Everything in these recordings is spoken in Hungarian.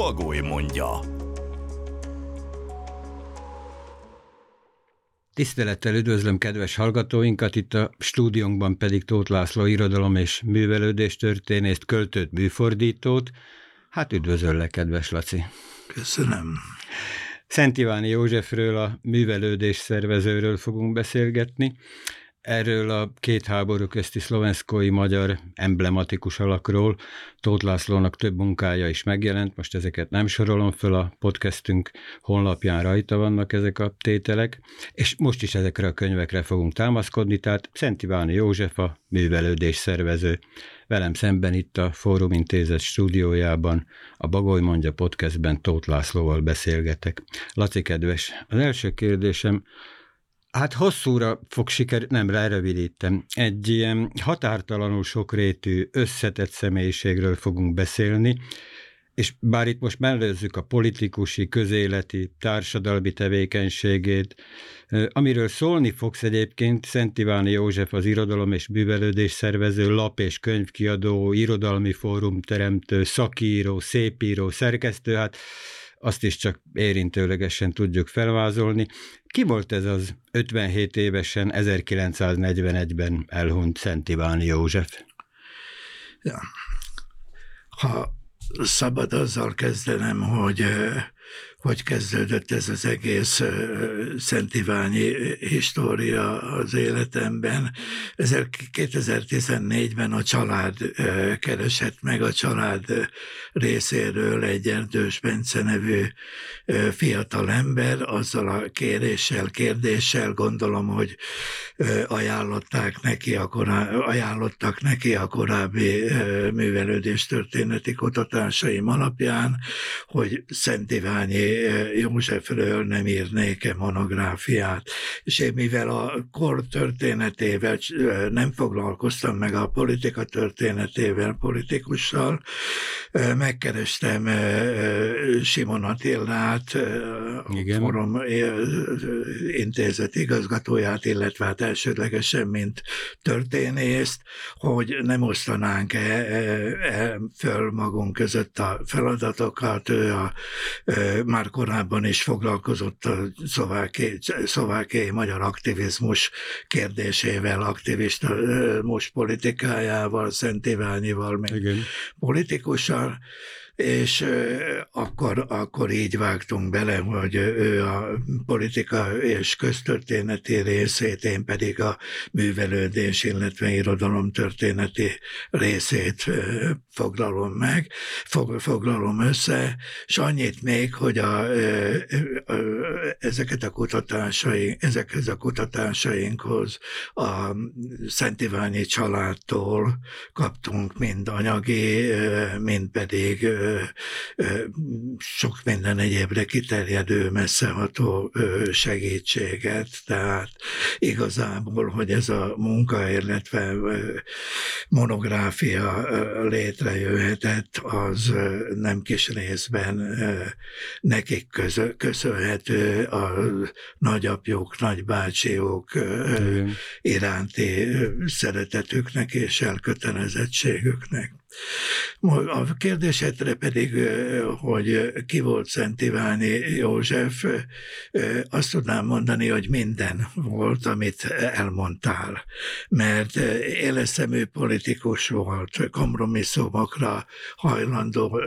Bagoly mondja. Tisztelettel üdvözlöm kedves hallgatóinkat, itt a stúdiónkban pedig Tóth László irodalom és művelődés történészt, költőt, műfordítót. Hát üdvözöllek, kedves Laci. Köszönöm. Szent Iváni Józsefről, a művelődés szervezőről fogunk beszélgetni. Erről a két háború közti szlovenszkói magyar emblematikus alakról Tóth Lászlónak több munkája is megjelent, most ezeket nem sorolom föl, a podcastünk honlapján rajta vannak ezek a tételek, és most is ezekre a könyvekre fogunk támaszkodni, tehát Szent Iváni József a művelődés szervező. Velem szemben itt a Fórum Intézet stúdiójában, a Bagoly mondja podcastben Tóth Lászlóval beszélgetek. Laci kedves, az első kérdésem, Hát hosszúra fog siker, nem, lerövidítem. Egy ilyen határtalanul sokrétű, összetett személyiségről fogunk beszélni, és bár itt most mellőzzük a politikusi, közéleti, társadalmi tevékenységét, amiről szólni fogsz egyébként Szent Iváni József az irodalom és bűvelődés szervező, lap és könyvkiadó, irodalmi fórum teremtő, szakíró, szépíró, szerkesztő, hát azt is csak érintőlegesen tudjuk felvázolni. Ki volt ez az 57 évesen 1941-ben elhunyt Szent Iváni József? Ja. Ha szabad azzal kezdenem, hogy hogy kezdődött ez az egész Szent Iványi história az életemben. 2014-ben a család keresett meg a család részéről egy Erdős Bence nevű fiatal ember, azzal a kéréssel, kérdéssel, gondolom, hogy ajánlották neki a korá, ajánlottak neki a korábbi művelődés történeti kutatásaim alapján, hogy Szent Iványi Józsefről nem írnék-e monográfiát. És én mivel a kor történetével nem foglalkoztam meg a politika történetével, politikussal, megkerestem Simon Attillát, a Forum intézet igazgatóját, illetve hát elsődlegesen, mint történészt, hogy nem osztanánk-e e, föl magunk között a feladatokat, ő a, már korábban is foglalkozott a szlovákiai, szlovákiai magyar aktivizmus kérdésével, aktivista most politikájával, Szent Iványival, még politikussal, és akkor, akkor így vágtunk bele, hogy ő a politika és köztörténeti részét, én pedig a művelődés, illetve irodalom történeti részét foglalom meg, foglalom össze, és annyit még, hogy a, ezeket a kutatásaink, ezekhez a kutatásainkhoz a Szent Iványi családtól kaptunk mind anyagi, mind pedig sok minden egyébre kiterjedő, messzeható segítséget, tehát igazából, hogy ez a munka, illetve monográfia létrejöhetett, az nem kis részben nekik köszönhető a nagyapjuk, nagybácsiuk iránti szeretetüknek és elkötelezettségüknek. A kérdésedre pedig, hogy ki volt Szent Iváni József, azt tudnám mondani, hogy minden volt, amit elmondtál. Mert éleszemű politikus volt, kompromisszumokra hajlandó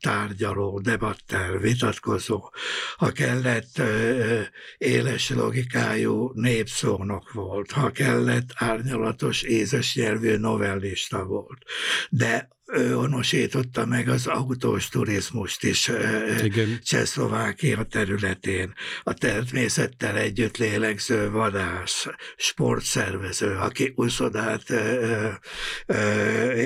tárgyaló, debatter, vitatkozó. Ha kellett, éles logikájú népszónok volt. Ha kellett, árnyalatos, ézes nyelvű novellista volt. De honosította meg az autós turizmust is Igen. Csehszlovákia területén. A természettel együtt lélegző vadász, sportszervező, aki úszodát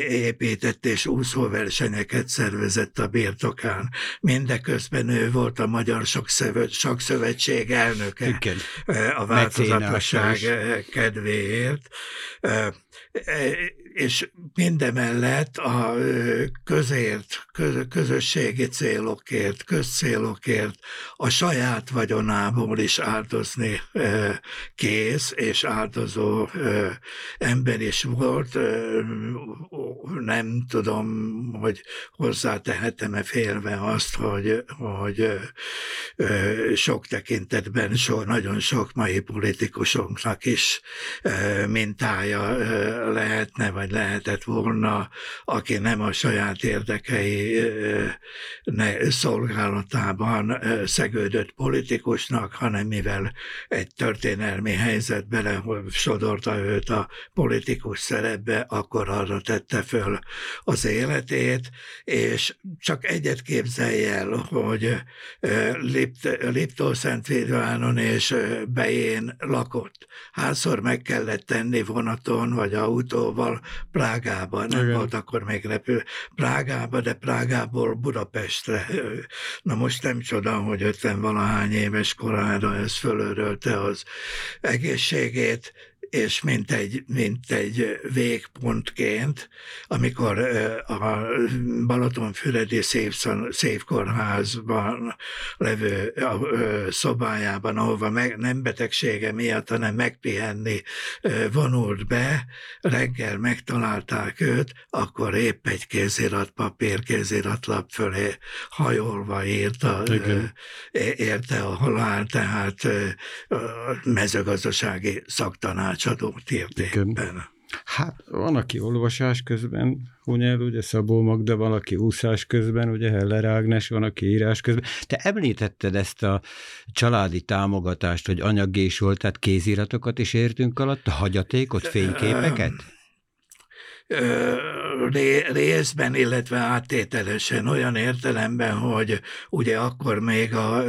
épített és úszóversenyeket szervezett a birtokán. Mindeközben ő volt a Magyar Sakszövetség elnöke Igen. a változatosság kedvéért és mindemellett a közért, közösségi célokért, közcélokért a saját vagyonából is áldozni kész és áldozó ember is volt. Nem tudom, hogy hozzátehetem-e félve azt, hogy, hogy sok tekintetben so, nagyon sok mai politikusunknak is mintája lehetne, vagy lehetett volna, aki nem a saját érdekei szolgálatában szegődött politikusnak, hanem mivel egy történelmi helyzet bele sodorta őt a politikus szerepbe, akkor arra tette föl az életét, és csak egyet képzelj el, hogy Liptó-Szentvédvánon és Bején lakott. Hányszor meg kellett tenni vonaton vagy autóval Prágában, nem Igen. volt akkor még repül, Prágába, de Prágából Budapestre. Na most nem csoda, hogy 50 valahány éves korára ez fölörölte az egészségét, és mint egy, mint egy végpontként, amikor a Balatonfüredi szépkórházban levő szobájában, ahova meg, nem betegsége miatt, hanem megpihenni vonult be, reggel megtalálták őt, akkor épp egy kézirat, papír kéziratlap fölé hajolva írta, érte a halál, tehát mezőgazdasági szaktanács tanácsadó térdében. Hát van, aki olvasás közben hunyel, ugye Szabó Magda, van, aki úszás közben, ugye Heller Ágnes, van, aki írás közben. Te említetted ezt a családi támogatást, hogy anyagés volt, tehát kéziratokat is értünk alatt, a hagyatékot, fényképeket? Részben, illetve áttételesen olyan értelemben, hogy ugye akkor még a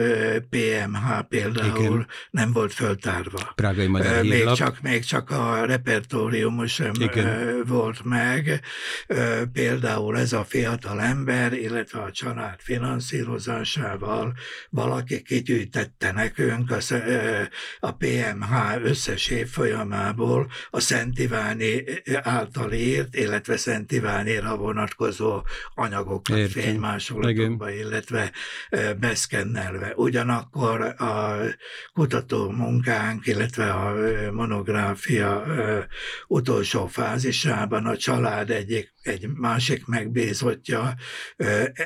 PMH például Igen. nem volt föltárva. Prágai Magyar még csak, még csak a repertórium sem Igen. volt meg. Például ez a fiatal ember, illetve a család finanszírozásával valaki kigyűjtette nekünk a, a PMH összes évfolyamából a Szent Iváni által írt illetve Szent Ivánére vonatkozó anyagokat Értem. fénymásolatokba, illetve beszkennelve. Ugyanakkor a kutató munkánk, illetve a monográfia utolsó fázisában a család egyik egy másik megbízottja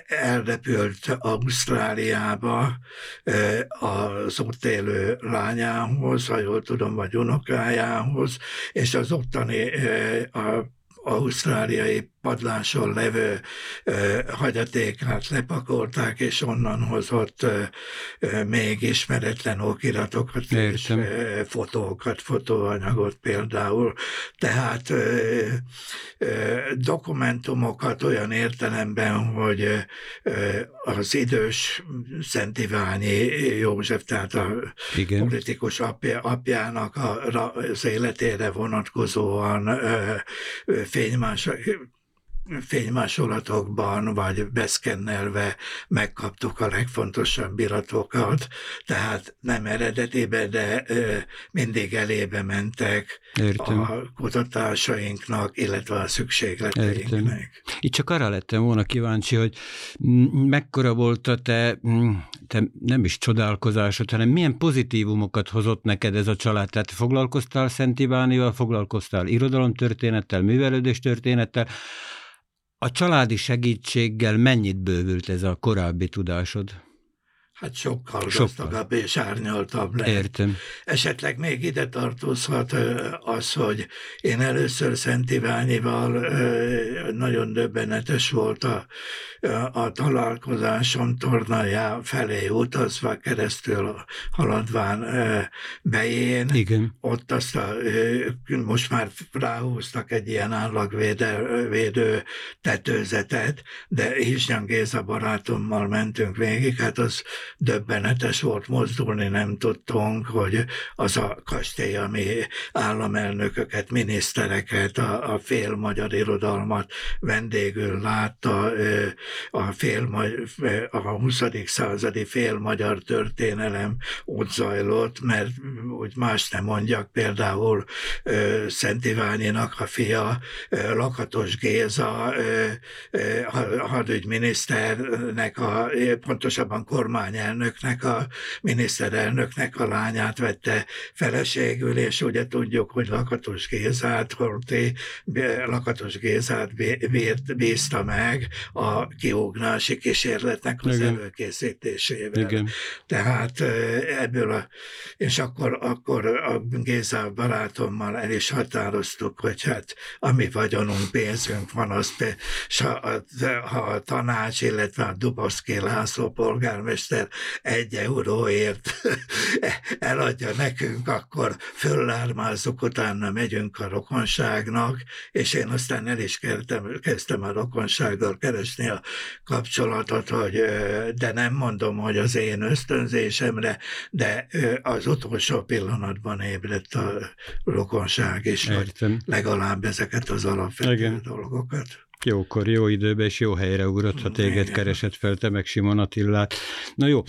elrepült Ausztráliába az ott élő lányához, ha jól tudom, vagy unokájához, és az ottani a ausztráliai padláson levő ö, hagyatékát lepakolták, és onnan hozott ö, ö, még ismeretlen okiratokat Értem. és ö, fotókat, fotóanyagot például. Tehát ö, ö, dokumentumokat olyan értelemben, hogy ö, az idős Szent Iványi József, tehát a Igen. politikus apja, apjának a, az életére vonatkozóan ö, fénymás fénymásolatokban, vagy beszkennelve megkaptuk a legfontosabb iratokat, tehát nem eredetibe, de mindig elébe mentek Értem. a kutatásainknak, illetve a szükségleteinknek. Értem. Itt csak arra lettem volna kíváncsi, hogy mekkora volt a te, te nem is csodálkozásod, hanem milyen pozitívumokat hozott neked ez a család? Tehát foglalkoztál Szent Ivánival, foglalkoztál irodalomtörténettel, művelődéstörténettel, a családi segítséggel mennyit bővült ez a korábbi tudásod? Hát sokkal, sokkal. gazdagabb és árnyaltabb lett. Értem. Esetleg még ide tartozhat az, hogy én először Szent Iványival nagyon döbbenetes volt a, a találkozásom tornájá felé utazva keresztül haladván bején. Igen. Ott azt a, most már ráhúztak egy ilyen állagvédő tetőzetet, de Hisnyang Géza barátommal mentünk végig, hát az döbbenetes volt, mozdulni nem tudtunk, hogy az a kastély, ami államelnököket, minisztereket, a, a fél magyar irodalmat vendégül látta, a, fél, a 20. századi fél magyar történelem ott zajlott, mert úgy más nem mondjak, például Szent Iványinak a fia, Lakatos Géza, hadügyminiszternek, a, pontosabban kormányelnöknek, a miniszterelnöknek a lányát vette feleségül, és ugye tudjuk, hogy Lakatos Gézát, Horti, Lakatos Gézát bízta meg a kiugnási kísérletnek az Igen. előkészítésével. Igen. Tehát ebből a, és akkor, akkor a Géza barátommal el is határoztuk, hogy hát ami vagyonunk, pénzünk van, azt ha, ha a tanács, illetve a Dubovszki László polgármester egy euróért eladja nekünk, akkor föllármázzuk, utána megyünk a rokonságnak, és én aztán el is kezdtem, kezdtem a rokonsággal keresni a kapcsolatot, hogy de nem mondom, hogy az én ösztönzésemre, de az utolsó pillanatban ébredt a rokonság hogy legalább ezeket az alapvető Igen. dolgokat. Jókor, jó időben és jó helyre ugrott, ha téged keresett fel, te meg Simon Attillát. Na jó,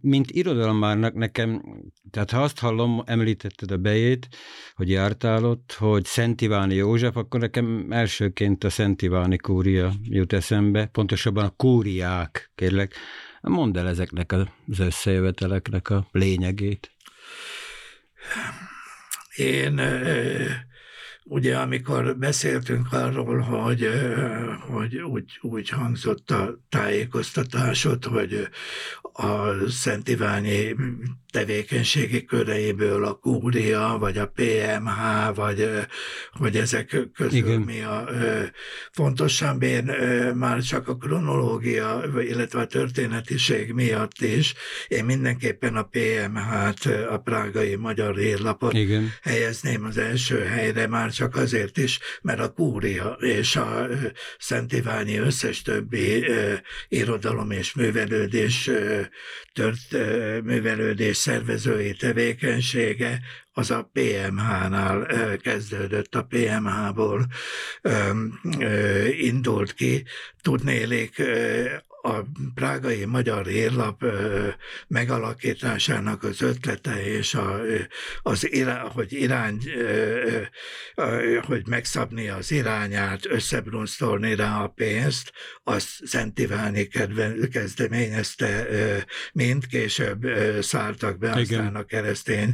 mint irodalmárnak nekem, tehát ha azt hallom, említetted a bejét, hogy jártál ott, hogy Szent Iváni József, akkor nekem elsőként a Szent Iváni kúria jut eszembe, pontosabban a kúriák, kérlek. Mondd el ezeknek az összejöveteleknek a lényegét. Én Ugye, amikor beszéltünk arról, hogy, hogy úgy, úgy hangzott a tájékoztatásod, hogy a Szent Iványi tevékenységi köreiből a kúria, vagy a PMH, vagy hogy ezek közül Igen. mi a fontosabb. Én már csak a kronológia, illetve a történetiség miatt is, én mindenképpen a PMH-t, a prágai magyar hírlapot Igen. helyezném az első helyre, már csak azért is, mert a kúria és a Szent Iványi összes többi irodalom és művelődés, tört, művelődés szervezői tevékenysége az a PMH-nál kezdődött, a PMH-ból indult ki. Tudnélék a prágai magyar hírlap megalakításának az ötlete és a, az irány, hogy irány, hogy megszabni az irányát, összebrunsztolni rá a pénzt, azt Szent Iváni kezdeményezte, mind később szálltak be, Igen. aztán a keresztény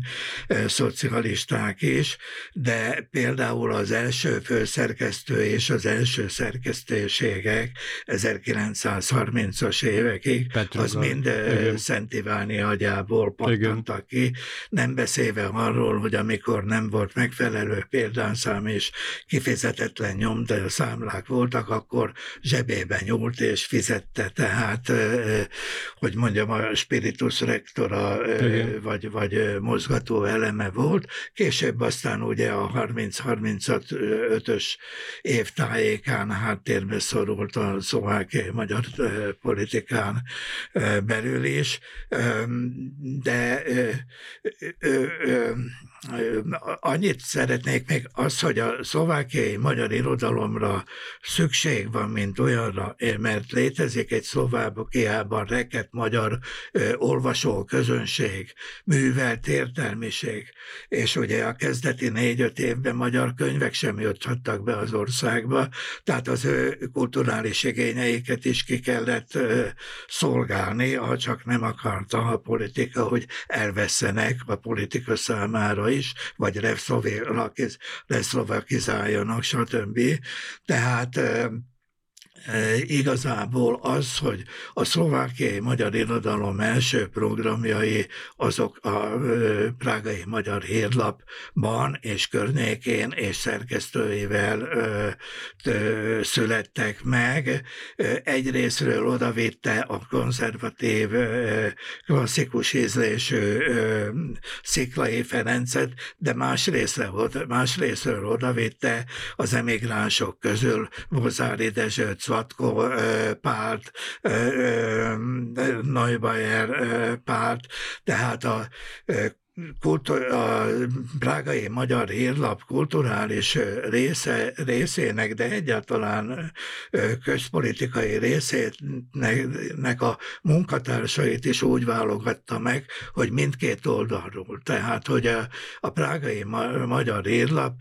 szocialisták is, de például az első főszerkesztő és az első szerkesztőségek 1930 30-as évekig, Petrogán. az mind Igen. Szent Iváni agyából pattantak ki, nem beszélve arról, hogy amikor nem volt megfelelő példányszám és kifizetetlen nyomdaszámlák voltak, akkor zsebébe nyúlt és fizette, tehát, hogy mondjam, a spiritus rektora vagy, vagy mozgató eleme volt. Később aztán ugye a 30-35-ös év tájékán háttérbe szorult a szlovákiai magyar politikán belül is, de Annyit szeretnék még az, hogy a szlovákiai magyar irodalomra szükség van, mint olyanra, mert létezik egy szlovákiában reket magyar olvasó közönség, művelt értelmiség, és ugye a kezdeti négy-öt évben magyar könyvek sem jötthattak be az országba, tehát az ő kulturális igényeiket is ki kellett szolgálni, ha csak nem akarta a politika, hogy elveszenek a politika számára is, vagy leszlovakizáljanak, stb. Tehát igazából az, hogy a szlovákiai magyar irodalom első programjai azok a prágai magyar hírlapban és környékén és szerkesztőivel születtek meg. Egyrésztről odavitte a konzervatív, klasszikus ízlésű Sziklai Ferencet, de másrésztről, másrésztről odavitte az emigránsok közül Bozári Dezsőt, Zlatko párt, Neubayer párt, tehát a kultúr, a Prágai Magyar Hírlap kulturális része, de egyáltalán közpolitikai részének a munkatársait is úgy válogatta meg, hogy mindkét oldalról. Tehát, hogy a, a Prágai Magyar Hírlap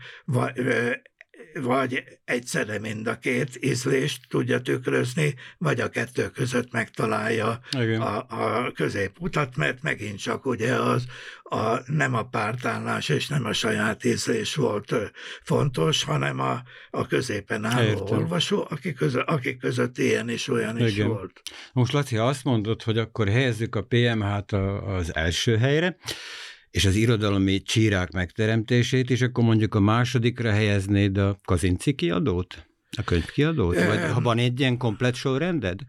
vagy egyszerre mind a két ízlést tudja tükrözni, vagy a kettő között megtalálja a, a középutat, mert megint csak ugye az a, nem a pártállás és nem a saját ízlés volt fontos, hanem a, a középen álló Értem. olvasó, akik között, akik között ilyen és olyan Igen. is volt. Most Laci, azt mondod, hogy akkor helyezzük a PMH-t az első helyre, és az irodalmi csírák megteremtését, és akkor mondjuk a másodikra helyeznéd a Kazinci kiadót? A könyvkiadót? Vagy ha van egy ilyen komplet sorrended?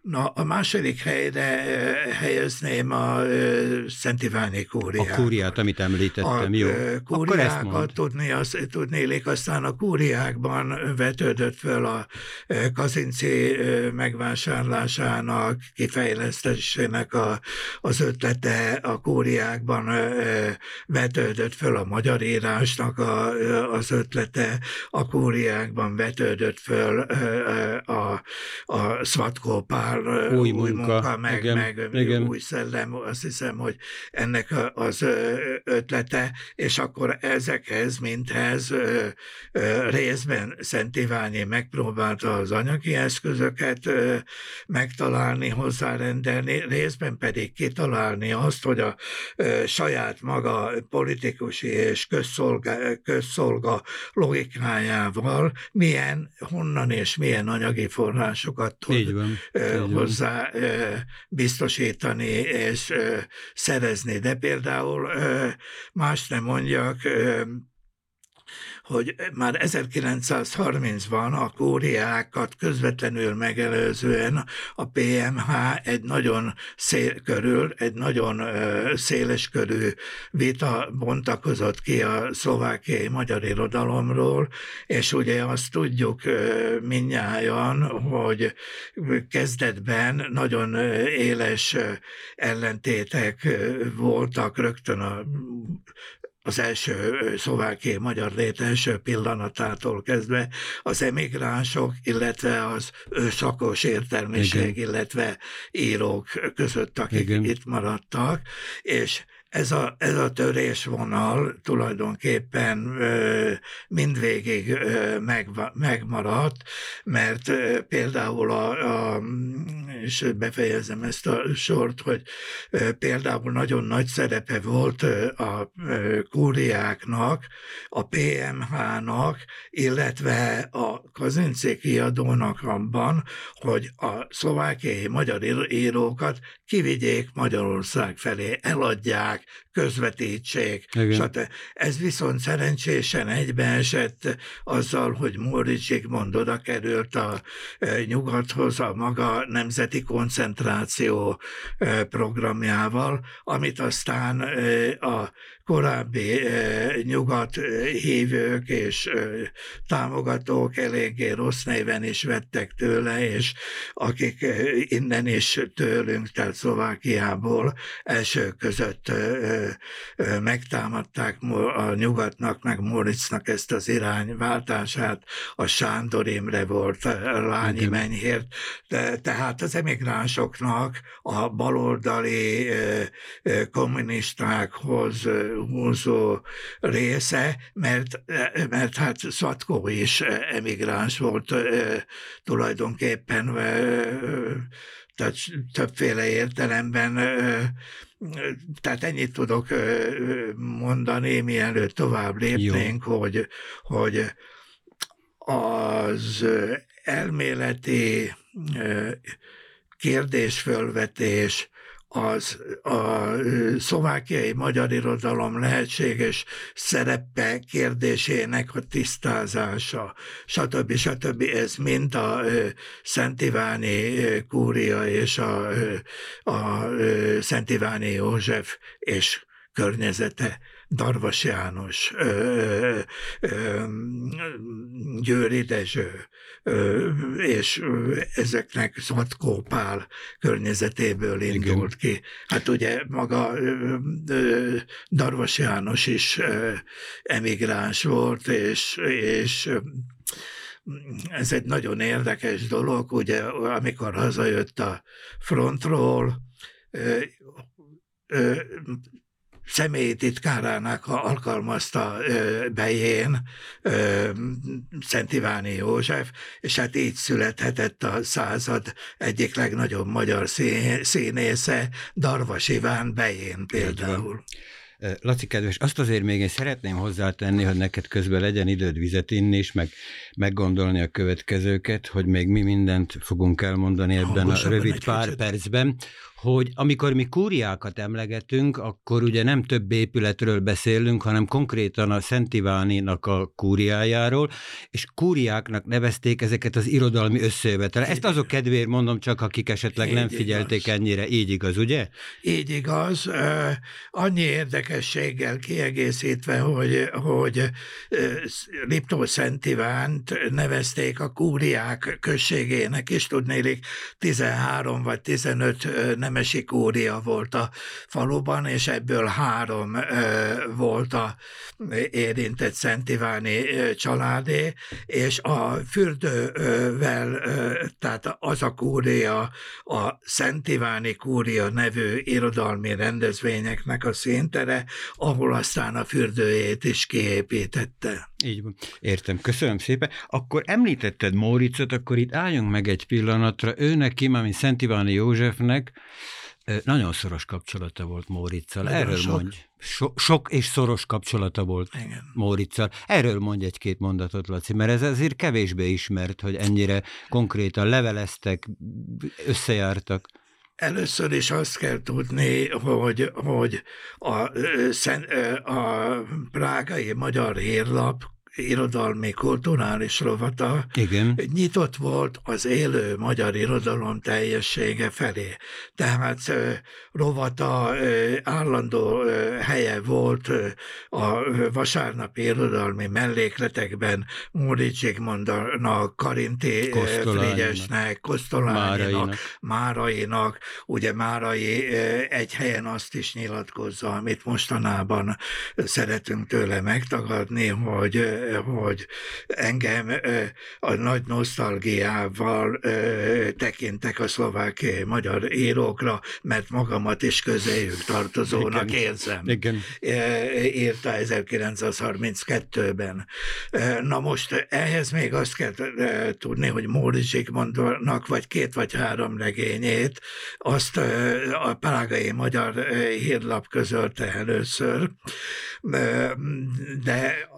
Na, a második helyre helyezném a Szent Iváni kúriát. A kúriát, amit említettem, a, jó. Mond. tudni, az, tudnélik, aztán a kúriákban vetődött föl a Kazinci megvásárlásának, kifejlesztésének a, az ötlete, a kúriákban vetődött föl a magyar írásnak a, az ötlete, a kúriákban vetődött jött föl a, a Szvatkó pár új, új munka, munka meg, igen, meg igen. új szellem, azt hiszem, hogy ennek az ötlete, és akkor ezekhez, minthez részben Szent Iványi megpróbálta az anyagi eszközöket megtalálni, hozzárendelni, részben pedig kitalálni azt, hogy a saját maga politikusi és közszolga, közszolga logikájával milyen honnan és milyen anyagi forrásokat tud Így van. Így hozzá van. biztosítani és szerezni. De például más nem mondjak, hogy már 1930-ban a kóriákat közvetlenül megelőzően a PMH egy nagyon szél körül, egy nagyon széles körű vita bontakozott ki a szlovákiai magyar irodalomról, és ugye azt tudjuk minnyáján, hogy kezdetben nagyon éles ellentétek voltak rögtön a az első szlovákiai magyar lét első pillanatától kezdve az emigránsok, illetve az szakos értelmiség, Igen. illetve írók között, akik Igen. itt maradtak, és ez a, ez a törésvonal tulajdonképpen ö, mindvégig ö, meg, megmaradt, mert ö, például a, a, és befejezem ezt a sort, hogy például nagyon nagy szerepe volt a ö, kúriáknak, a PMH-nak, illetve a Kazinci kiadónak abban, hogy a szlovákiai magyar írókat kivigyék Magyarország felé, eladják, közvetítsék. Igen. Ez viszont szerencsésen egybeesett azzal, hogy Móricsik mond oda került a nyugathoz a maga nemzeti koncentráció e, programjával, amit aztán e, a korábbi nyugat hívők és támogatók eléggé rossz néven is vettek tőle, és akik innen is tőlünk, tehát Szlovákiából első között megtámadták a nyugatnak, meg Moritznak ezt az irányváltását, a Sándor Imre volt, Lányi Menyhért, de, tehát az emigránsoknak a baloldali kommunistákhoz húzó része, mert, mert hát Szatkó is emigráns volt tulajdonképpen, tehát többféle értelemben tehát ennyit tudok mondani, mielőtt tovább lépnénk, Jó. hogy, hogy az elméleti kérdésfölvetés, az a szlovákiai magyar irodalom lehetséges szerepe kérdésének a tisztázása, stb. stb. Ez mind a Szent Iváni kúria és a, a Szent Iváni József és környezete Darvas János, Győri Dezső, és ezeknek Szatkó Pál környezetéből indult Igen. ki. Hát ugye maga Darvas János is emigráns volt, és, és ez egy nagyon érdekes dolog, ugye amikor hazajött a frontról, személyi titkárának alkalmazta Bején Szent Iváni József, és hát így születhetett a század egyik legnagyobb magyar színésze, Darvas Iván Bején például. Laci kedves, azt azért még én szeretném hozzátenni, hogy neked közben legyen időd vizet inni is, meg meggondolni a következőket, hogy még mi mindent fogunk elmondani ebben a rövid pár kicsit. percben hogy amikor mi kúriákat emlegetünk, akkor ugye nem több épületről beszélünk, hanem konkrétan a Szent Iváninak a kúriájáról, és kúriáknak nevezték ezeket az irodalmi összejövetel. Ezt azok kedvéért mondom csak, akik esetleg így nem figyelték igaz. ennyire. Így igaz, ugye? Így igaz. Annyi érdekességgel kiegészítve, hogy, hogy Liptó Szent Ivánt nevezték a kúriák községének, és tudnélik 13 vagy 15 nem Nemesi Kúria volt a faluban, és ebből három volt a érintett Szent Iváni családé, és a fürdővel, tehát az a kúria, a Szent Iváni Kúria nevű irodalmi rendezvényeknek a színtere, ahol aztán a fürdőjét is kiépítette. Így van. Értem. Köszönöm szépen. Akkor említetted Móricot, akkor itt álljunk meg egy pillanatra. Őnek, Kimámi Szent Iváni Józsefnek nagyon szoros kapcsolata volt Móriczal. Erről sok. mondj. So, sok és szoros kapcsolata volt Igen. Móriczal. Erről mondj egy-két mondatot, Laci, mert ez azért kevésbé ismert, hogy ennyire konkrétan leveleztek, összejártak. Először is azt kell tudni, hogy, hogy a, a prágai magyar hírlap irodalmi kulturális rovata Igen. nyitott volt az élő magyar irodalom teljessége felé. Tehát rovata állandó helye volt a vasárnapi irodalmi mellékletekben Móri Zsigmondnak, Karinti Frigyesnek, Kosztolányinak, Márainak. Ugye Márai egy helyen azt is nyilatkozza, amit mostanában szeretünk tőle megtagadni, hogy hogy engem a nagy nosztalgiával tekintek a szlovák magyar írókra, mert magamat is közéjük tartozónak Igen. érzem. Igen. Írta 1932-ben. Na most ehhez még azt kell tudni, hogy Móri Zsigmondnak vagy két vagy három regényét azt a Prágai Magyar Hírlap közölte először, de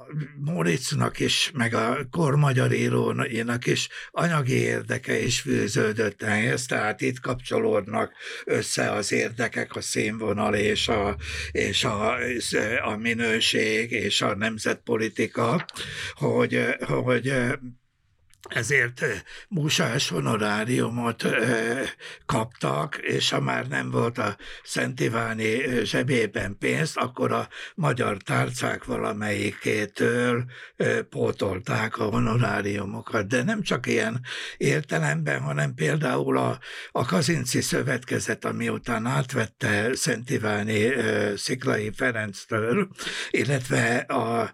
Moritznak is, meg a kor magyar íróinak is anyagi érdeke is fűződött ehhez, tehát itt kapcsolódnak össze az érdekek, a színvonal és a, és a, a minőség és a nemzetpolitika, hogy, hogy ezért músás honoráriumot kaptak, és ha már nem volt a Szent Iváni zsebében pénz, akkor a magyar tárcák valamelyikétől pótolták a honoráriumokat. De nem csak ilyen értelemben, hanem például a, a Kazinci Szövetkezet, ami után átvette Szent Iváni Sziklai Ferenctől, illetve a,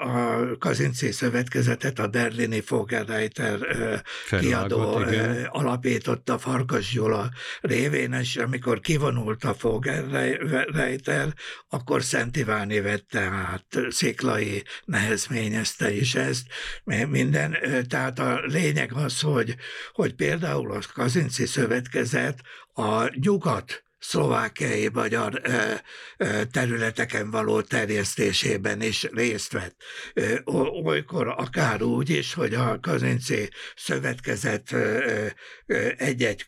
a Kazinci Szövetkezet ötletet a berlini Fogelreiter kiadó igen. alapította Farkas Gyula révén, és amikor kivonult a Fogelreiter, akkor Szent Iváni vette át, Sziklai nehezményezte is ezt, minden, tehát a lényeg az, hogy, hogy például a Kazinci Szövetkezet a nyugat szlovákiai magyar területeken való terjesztésében is részt vett. Olykor akár úgy is, hogy a Kazinci Szövetkezet egy-egy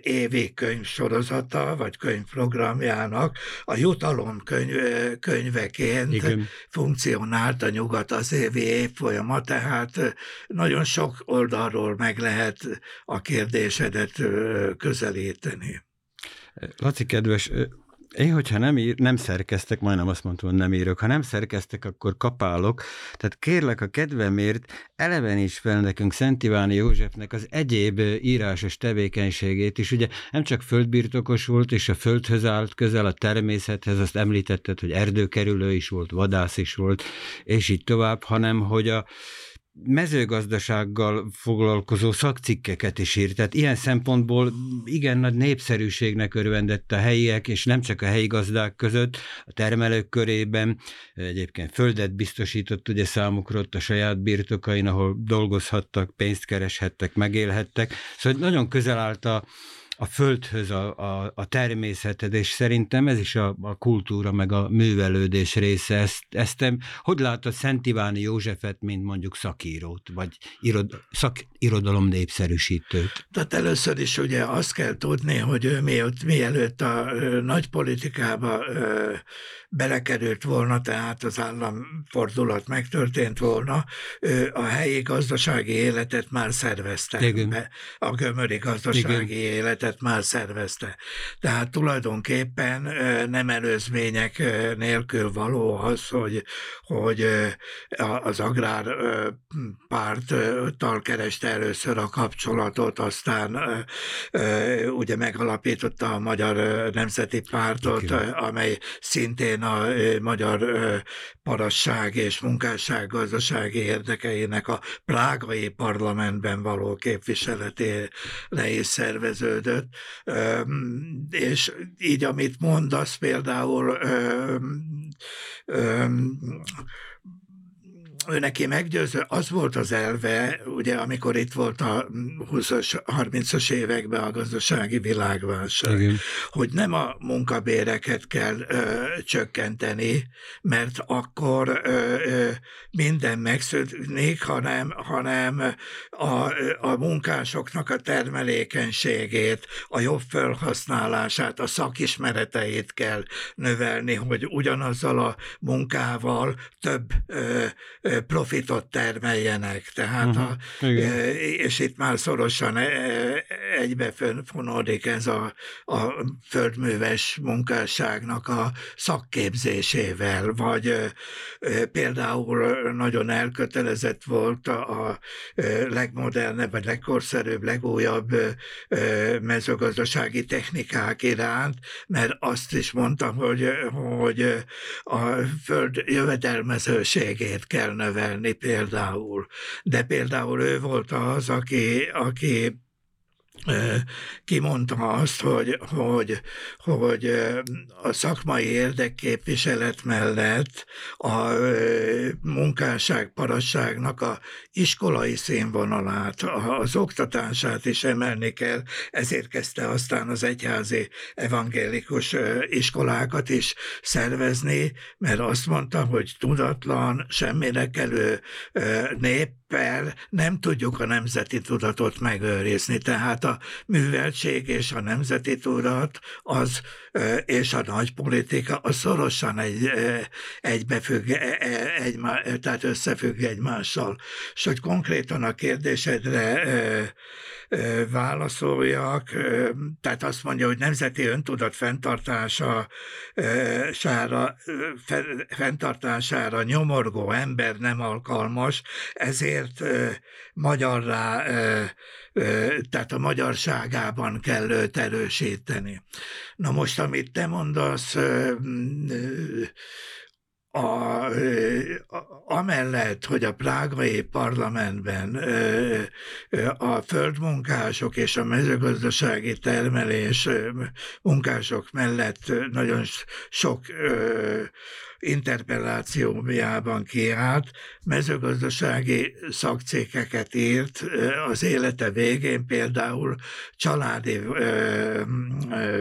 évi könyvsorozata, vagy könyvprogramjának a jutalom könyv, könyveként Igen. funkcionált a nyugat az évi évfolyama, tehát nagyon sok oldalról meg lehet a kérdésedet közelíteni. Laci, kedves, én, hogyha nem, ír, nem szerkeztek, majdnem azt mondtam, hogy nem írok, ha nem szerkeztek, akkor kapálok. Tehát kérlek a kedvemért, eleven is fel nekünk Szent Iváni Józsefnek az egyéb írásos tevékenységét is. Ugye nem csak földbirtokos volt, és a földhöz állt közel, a természethez, azt említetted, hogy erdőkerülő is volt, vadász is volt, és így tovább, hanem hogy a mezőgazdasággal foglalkozó szakcikkeket is írt. Tehát ilyen szempontból igen nagy népszerűségnek örvendett a helyiek, és nem csak a helyi gazdák között, a termelők körében. Egyébként földet biztosított ugye számukra ott a saját birtokain, ahol dolgozhattak, pénzt kereshettek, megélhettek. Szóval nagyon közel állt a, a földhöz, a, a, a természeted, és szerintem ez is a, a kultúra, meg a művelődés része. Ezt, ezt hogy látod Szent Iváni Józsefet, mint mondjuk szakírót, vagy irod, szakirodalom népszerűsítőt? Tehát először is ugye azt kell tudni, hogy ő miatt, mielőtt a nagy politikába belekerült volna, tehát az államfordulat megtörtént volna, a helyi gazdasági életet már szervezte. A gömöri gazdasági Igen. életet már szervezte. Tehát tulajdonképpen nem előzmények nélkül való az, hogy, hogy az agrár párttal kereste először a kapcsolatot, aztán ugye megalapította a Magyar Nemzeti Pártot, Igen. amely szintén a magyar parasság és munkásság gazdasági érdekeinek a prágai parlamentben való képviseletére is szerveződött. És így, amit mondasz, például ő neki meggyőző, az volt az elve, ugye amikor itt volt a 20-as, 30-as években a gazdasági világválság, Igen. hogy nem a munkabéreket kell ö, csökkenteni, mert akkor ö, ö, minden megszűnik, hanem, hanem a, a munkásoknak a termelékenységét, a jobb felhasználását, a szakismereteit kell növelni, hogy ugyanazzal a munkával több ö, ö, profitot termeljenek. Tehát uh-huh. a, és itt már szorosan egybe fonódik ez a, a földműves munkásságnak a szakképzésével, vagy például nagyon elkötelezett volt a legmodernebb, vagy legkorszerűbb, legújabb mezőgazdasági technikák iránt, mert azt is mondtam, hogy, hogy a föld jövedelmezőségét kell növelni például. De például ő volt az, aki, aki kimondta azt, hogy, hogy, hogy a szakmai érdekképviselet mellett a munkásság, parasságnak a iskolai színvonalát, az oktatását is emelni kell, ezért kezdte aztán az egyházi evangélikus iskolákat is szervezni, mert azt mondta, hogy tudatlan, semmire kelő nép nem tudjuk a nemzeti tudatot megőrizni. Tehát a műveltség és a nemzeti tudat az, és a nagy politika az szorosan egy, egybefügg, e, e, egy, tehát összefügg egymással. És hogy konkrétan a kérdésedre válaszoljak, tehát azt mondja, hogy nemzeti öntudat fenntartása, sára, fenntartására nyomorgó ember nem alkalmas, ezért magyarrá, tehát a magyarságában kell őt erősíteni. Na most, amit te mondasz, a, amellett, hogy a prágai parlamentben a földmunkások és a mezőgazdasági termelés munkások mellett nagyon sok interpellációjában kiállt, mezőgazdasági szakcékeket írt az élete végén, például családi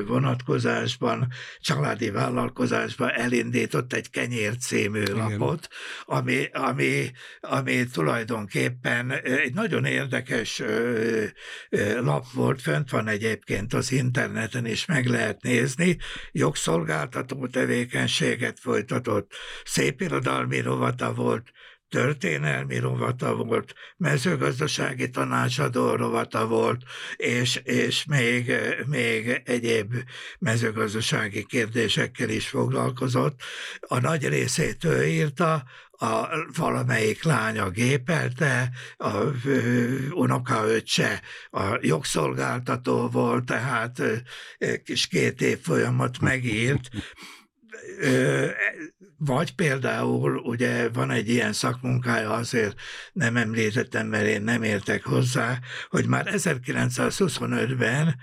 vonatkozásban, családi vállalkozásban elindított egy kenyér című Igen. lapot, ami, ami, ami tulajdonképpen egy nagyon érdekes lap volt, fönt van egyébként az interneten is meg lehet nézni, jogszolgáltató tevékenységet folytatott, szépirodalmi rovata volt, történelmi rovata volt, mezőgazdasági tanácsadó rovata volt, és, és még, még egyéb mezőgazdasági kérdésekkel is foglalkozott. A nagy részét ő írta, a valamelyik lánya gépelte, a unokaöccse a jogszolgáltató volt, tehát kis két év folyamat megírt, vagy például, ugye van egy ilyen szakmunkája, azért nem említettem, mert én nem értek hozzá, hogy már 1925-ben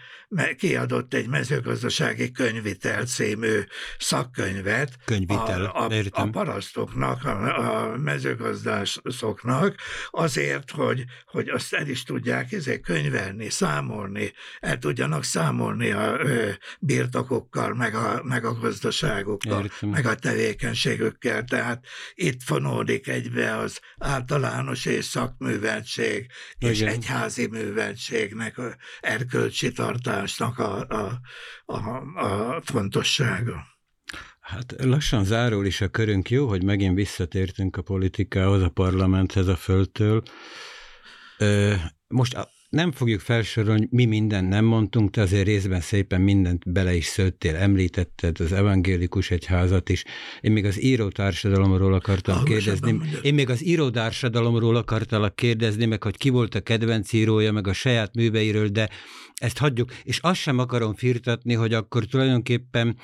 kiadott egy mezőgazdasági könyvitel című szakkönyvet Könyvitel, a, a, a parasztoknak, a, a mezőgazdászoknak, azért, hogy, hogy azt el is tudják ezért könyvelni, számolni, el tudjanak számolni a ö, birtokokkal, meg a, meg a gazdaságokkal, Értem. meg a tevékenységükkel. Tehát itt fonódik egybe az általános és szakműveltség és Igen. egyházi műveltségnek a erkölcsi tartás választásnak a, a, a, a fontossága. Hát lassan zárul is a körünk. Jó, hogy megint visszatértünk a politikához, a parlamenthez, a földtől. Most nem fogjuk felsorolni, mi mindent nem mondtunk, te azért részben szépen mindent bele is szőttél, említetted az evangélikus egyházat is. Én még az írótársadalomról akartam ah, kérdezni. Én még az írótársadalomról akartalak kérdezni, meg hogy ki volt a kedvenc írója, meg a saját műveiről, de ezt hagyjuk. És azt sem akarom firtatni, hogy akkor tulajdonképpen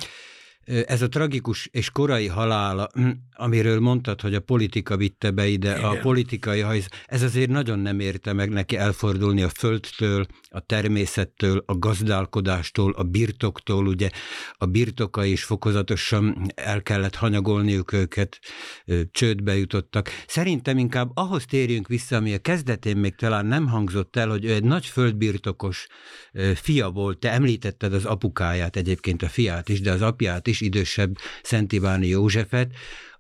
ez a tragikus és korai halála, hm, amiről mondtad, hogy a politika vitte be ide, Igen. a politikai hajsz, ez azért nagyon nem érte meg neki elfordulni a földtől, a természettől, a gazdálkodástól, a birtoktól, ugye a birtoka is fokozatosan el kellett hanyagolniuk őket, csődbe jutottak. Szerintem inkább ahhoz térjünk vissza, ami a kezdetén még talán nem hangzott el, hogy ő egy nagy földbirtokos fia volt. Te említetted az apukáját, egyébként a fiát is, de az apját is, idősebb Szent Iváni Józsefet,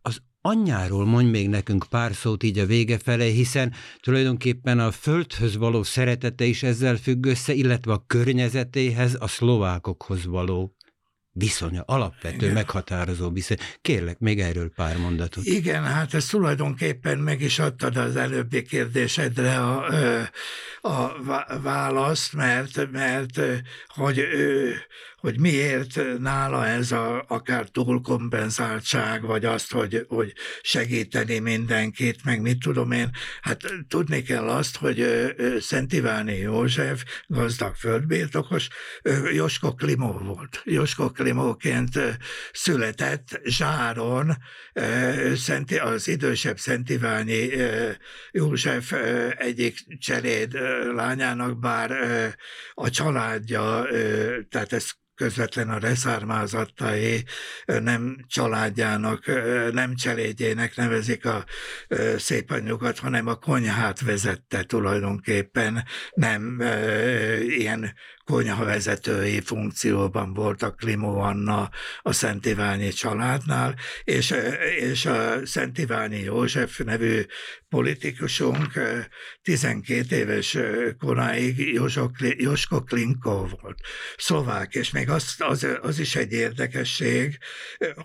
az anyjáról mondj még nekünk pár szót így a vége fele, hiszen tulajdonképpen a földhöz való szeretete is ezzel függ össze, illetve a környezetéhez, a szlovákokhoz való viszonya, alapvető, Igen. meghatározó viszony. Kérlek, még erről pár mondatot. Igen, hát ezt tulajdonképpen meg is adtad az előbbi kérdésedre a, a választ, mert, mert hogy hogy miért nála ez a akár túlkompenzáltság, vagy azt, hogy, hogy segíteni mindenkit, meg mit tudom én. Hát tudni kell azt, hogy Szent Iváni József gazdag földbirtokos, Josko Klimó volt. Josko Klimóként született Zsáron, az idősebb Szent Iványi József egyik cseréd lányának, bár a családja, tehát ez közvetlen a leszármázattai nem családjának, nem cselédjének nevezik a szép anyukat, hanem a konyhát vezette tulajdonképpen, nem ilyen konyhavezetői funkcióban voltak Klimó Anna a Szent Iványi családnál, és, és a Szent Iványi József nevű politikusunk 12 éves koráig Josko Klinko volt, szlovák, és még az, az, az is egy érdekesség,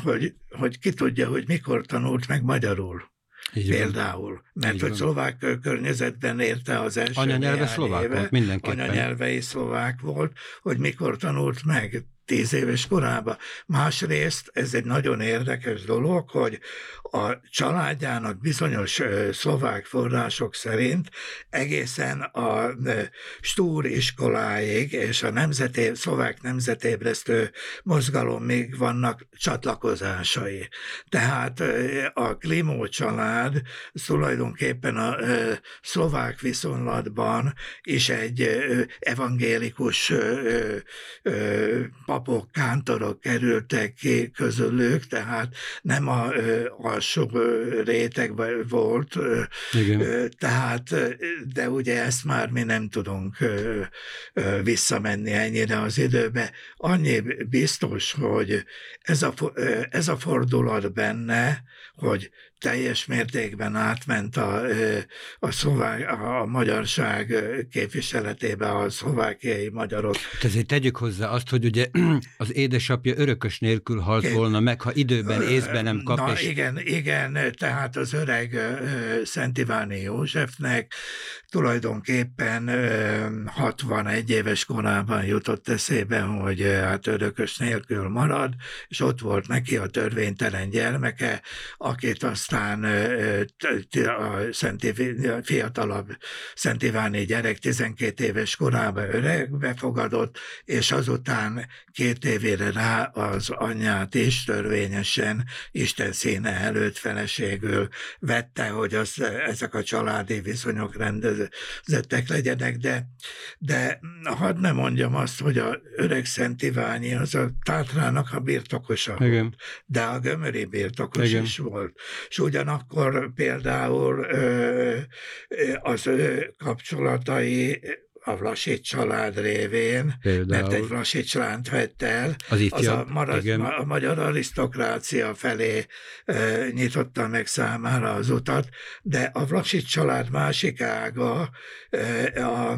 hogy, hogy ki tudja, hogy mikor tanult meg magyarul. Így például. Van. Mert Így hogy van. szlovák környezetben érte az első Anyanyelve szlovák éve, volt, mindenképpen. Anyanyelve szlovák volt, hogy mikor tanult meg tíz éves korában. Másrészt ez egy nagyon érdekes dolog, hogy a családjának bizonyos szlovák források szerint egészen a Stúr iskoláig és a nemzeté, szlovák nemzetébresztő még vannak csatlakozásai. Tehát a Klimó család tulajdonképpen a szlovák viszonylatban is egy evangélikus papok, kántorok kerültek ki közülük, tehát nem a alsó réteg volt, Igen. tehát, de ugye ezt már mi nem tudunk visszamenni ennyire az időbe. Annyi biztos, hogy ez a, ez a fordulat benne, hogy teljes mértékben átment a, a, szlovák, a magyarság képviseletébe a szlovákiai magyarok. Hát ezért tegyük hozzá azt, hogy ugye az édesapja örökös nélkül halt volna meg, ha időben, észben nem kap. Na, és... igen, igen, tehát az öreg Szent Iváni Józsefnek tulajdonképpen 61 éves korában jutott eszébe, hogy hát örökös nélkül marad, és ott volt neki a törvénytelen gyermeke, akit azt aztán a Szent fiatalabb Szent Iváni gyerek 12 éves korában öreg befogadott, és azután két évére rá az anyját is törvényesen Isten színe előtt feleségül vette, hogy az, ezek a családi viszonyok rendezettek legyenek, de, de hadd ne mondjam azt, hogy a öreg Szent Iványi az a Tátrának a birtokosa Igen. volt, de a gömöri birtokos Igen. is volt. És ugyanakkor például az ő kapcsolatai a Vlasics család révén, Például. mert egy Vlasics lányt vett el, az, az a, marad, a magyar arisztokrácia felé e, nyitotta meg számára az utat, de a Vlasics család másik ága, e, a,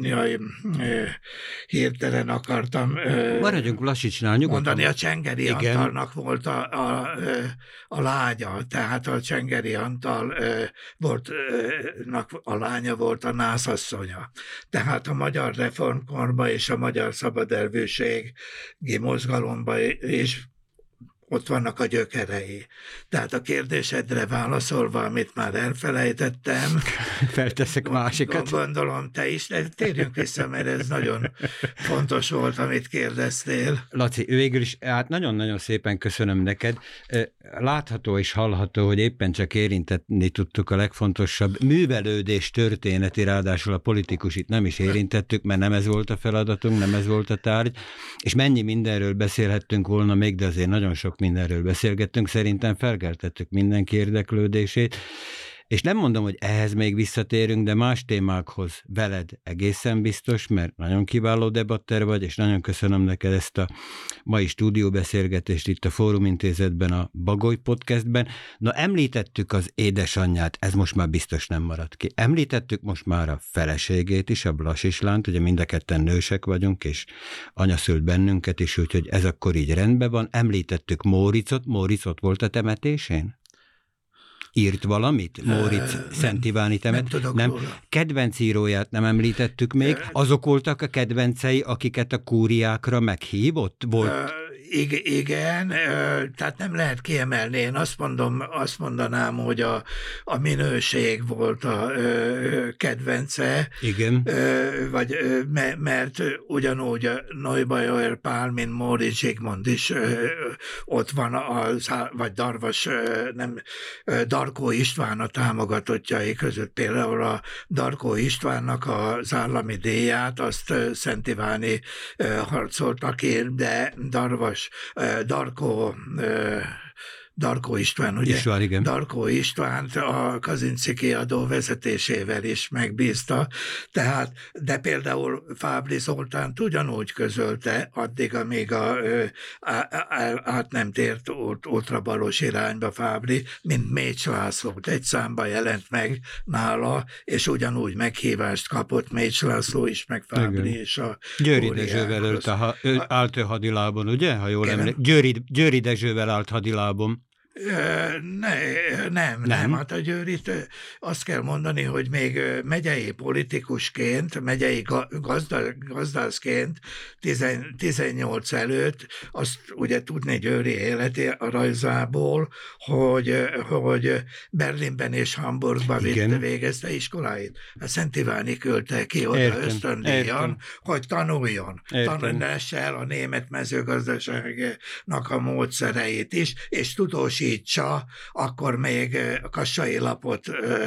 jaj, e, hirtelen akartam e, Maradjunk Vlasicsnál, nyugodtan. mondani, a Csengeri Igen. Antalnak volt a, a, a lánya, tehát a Csengeri Antal e, volt, e, a lánya volt a nászasszony alapja. Tehát a magyar reformkorba és a magyar szabadelvűségi mozgalomba is ott vannak a gyökerei. Tehát a kérdésedre válaszolva, amit már elfelejtettem. Felteszek másikat. Gondolom te is, de térjünk vissza, mert ez nagyon fontos volt, amit kérdeztél. Laci, végül is, hát nagyon-nagyon szépen köszönöm neked. Látható és hallható, hogy éppen csak érintetni tudtuk a legfontosabb művelődés történeti, ráadásul a politikus itt nem is érintettük, mert nem ez volt a feladatunk, nem ez volt a tárgy, és mennyi mindenről beszélhettünk volna még, de azért nagyon sok mindenről beszélgettünk, szerintem felkeltettük mindenki érdeklődését, és nem mondom, hogy ehhez még visszatérünk, de más témákhoz veled egészen biztos, mert nagyon kiváló debatter vagy, és nagyon köszönöm neked ezt a mai stúdióbeszélgetést itt a Fórum Intézetben, a Bagoly Podcastben. Na említettük az édesanyját, ez most már biztos nem maradt ki. Említettük most már a feleségét is, a Blasislánt, ugye mind a ketten nősek vagyunk, és anya szült bennünket is, úgyhogy ez akkor így rendben van. Említettük Móricot, Móricot volt a temetésén? Írt valamit? Móricz Szent Iváni temet? Nem, nem. Kedvenc íróját nem említettük még. Azok voltak a kedvencei, akiket a kúriákra meghívott? Volt? Igen, tehát nem lehet kiemelni. Én azt, mondom, azt mondanám, hogy a, a minőség volt a kedvence. Igen. Vagy, mert ugyanúgy a Neubauer Pál, mint Móri Zsigmond is ott van, az, vagy Darvas, nem, Darkó István a támogatottjai között. Például a Darkó Istvánnak az állami díját, azt Szent Iváni harcoltak én, de Darvas Darko Darko István, ugye? István, igen. Darko Istvánt a Kazinci kiadó vezetésével is megbízta, tehát, de például Fábri Zoltán ugyanúgy közölte, addig, amíg a, a, a, át nem tért ultrabalos irányba Fábri, mint Mécs László. Egy számba jelent meg nála, és ugyanúgy meghívást kapott Mécs László is, meg Fábri igen. és a Győri Dezsővel állt ő hadilában, ugye? Ha jól emlékszem. Győri, Győri Dezsővel állt hadilában. Ne, nem, nem, nem. Hát a Győrit azt kell mondani, hogy még megyei politikusként, megyei gazda, gazdászként 18 előtt azt ugye tudni Győri életi a rajzából, hogy, hogy Berlinben és Hamburgban vitte, végezte iskoláit. A Szent Iváni küldte ki oda ösztöndíjan, hogy tanuljon. Tanuljon el a német mezőgazdaságnak a módszereit is, és tudósítson tudósítsa, akkor még a kassai lapot ö,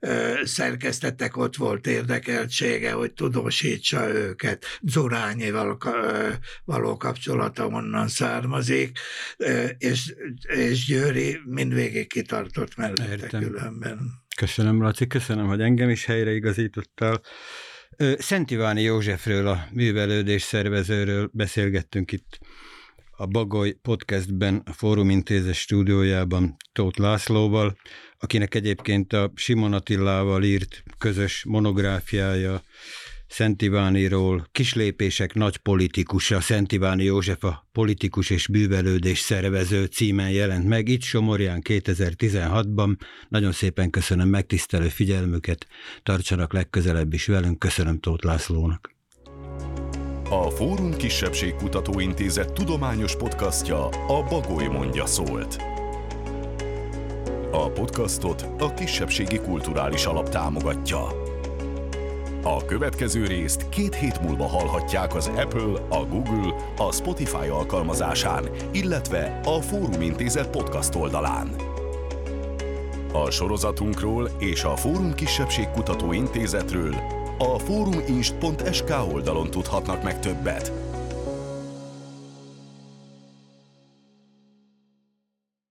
ö, szerkesztettek, ott volt érdekeltsége, hogy tudósítsa őket. Zurányival ö, való kapcsolata onnan származik, ö, és, és Győri mindvégig kitartott mellette Értem. különben. Köszönöm, Laci, köszönöm, hogy engem is helyreigazítottál. Szent Iváni Józsefről, a művelődés szervezőről beszélgettünk itt a Bagoly podcastben, a Fórum Intézet stúdiójában Tóth Lászlóval, akinek egyébként a Simon Attilával írt közös monográfiája Szent Ivániról, kislépések nagy politikusa, Szent Iváni József a politikus és bűvelődés szervező címen jelent meg, itt Somorján 2016-ban. Nagyon szépen köszönöm megtisztelő figyelmüket, tartsanak legközelebb is velünk, köszönöm Tóth Lászlónak. A Fórum Kisebbség Kutatóintézet tudományos podcastja a Bagoly mondja szólt. A podcastot a Kisebbségi Kulturális Alap támogatja. A következő részt két hét múlva hallhatják az Apple, a Google, a Spotify alkalmazásán, illetve a Fórum Intézet podcast oldalán. A sorozatunkról és a Fórum Kisebbség Kutató Intézetről a fóruminst.sk oldalon tudhatnak meg többet.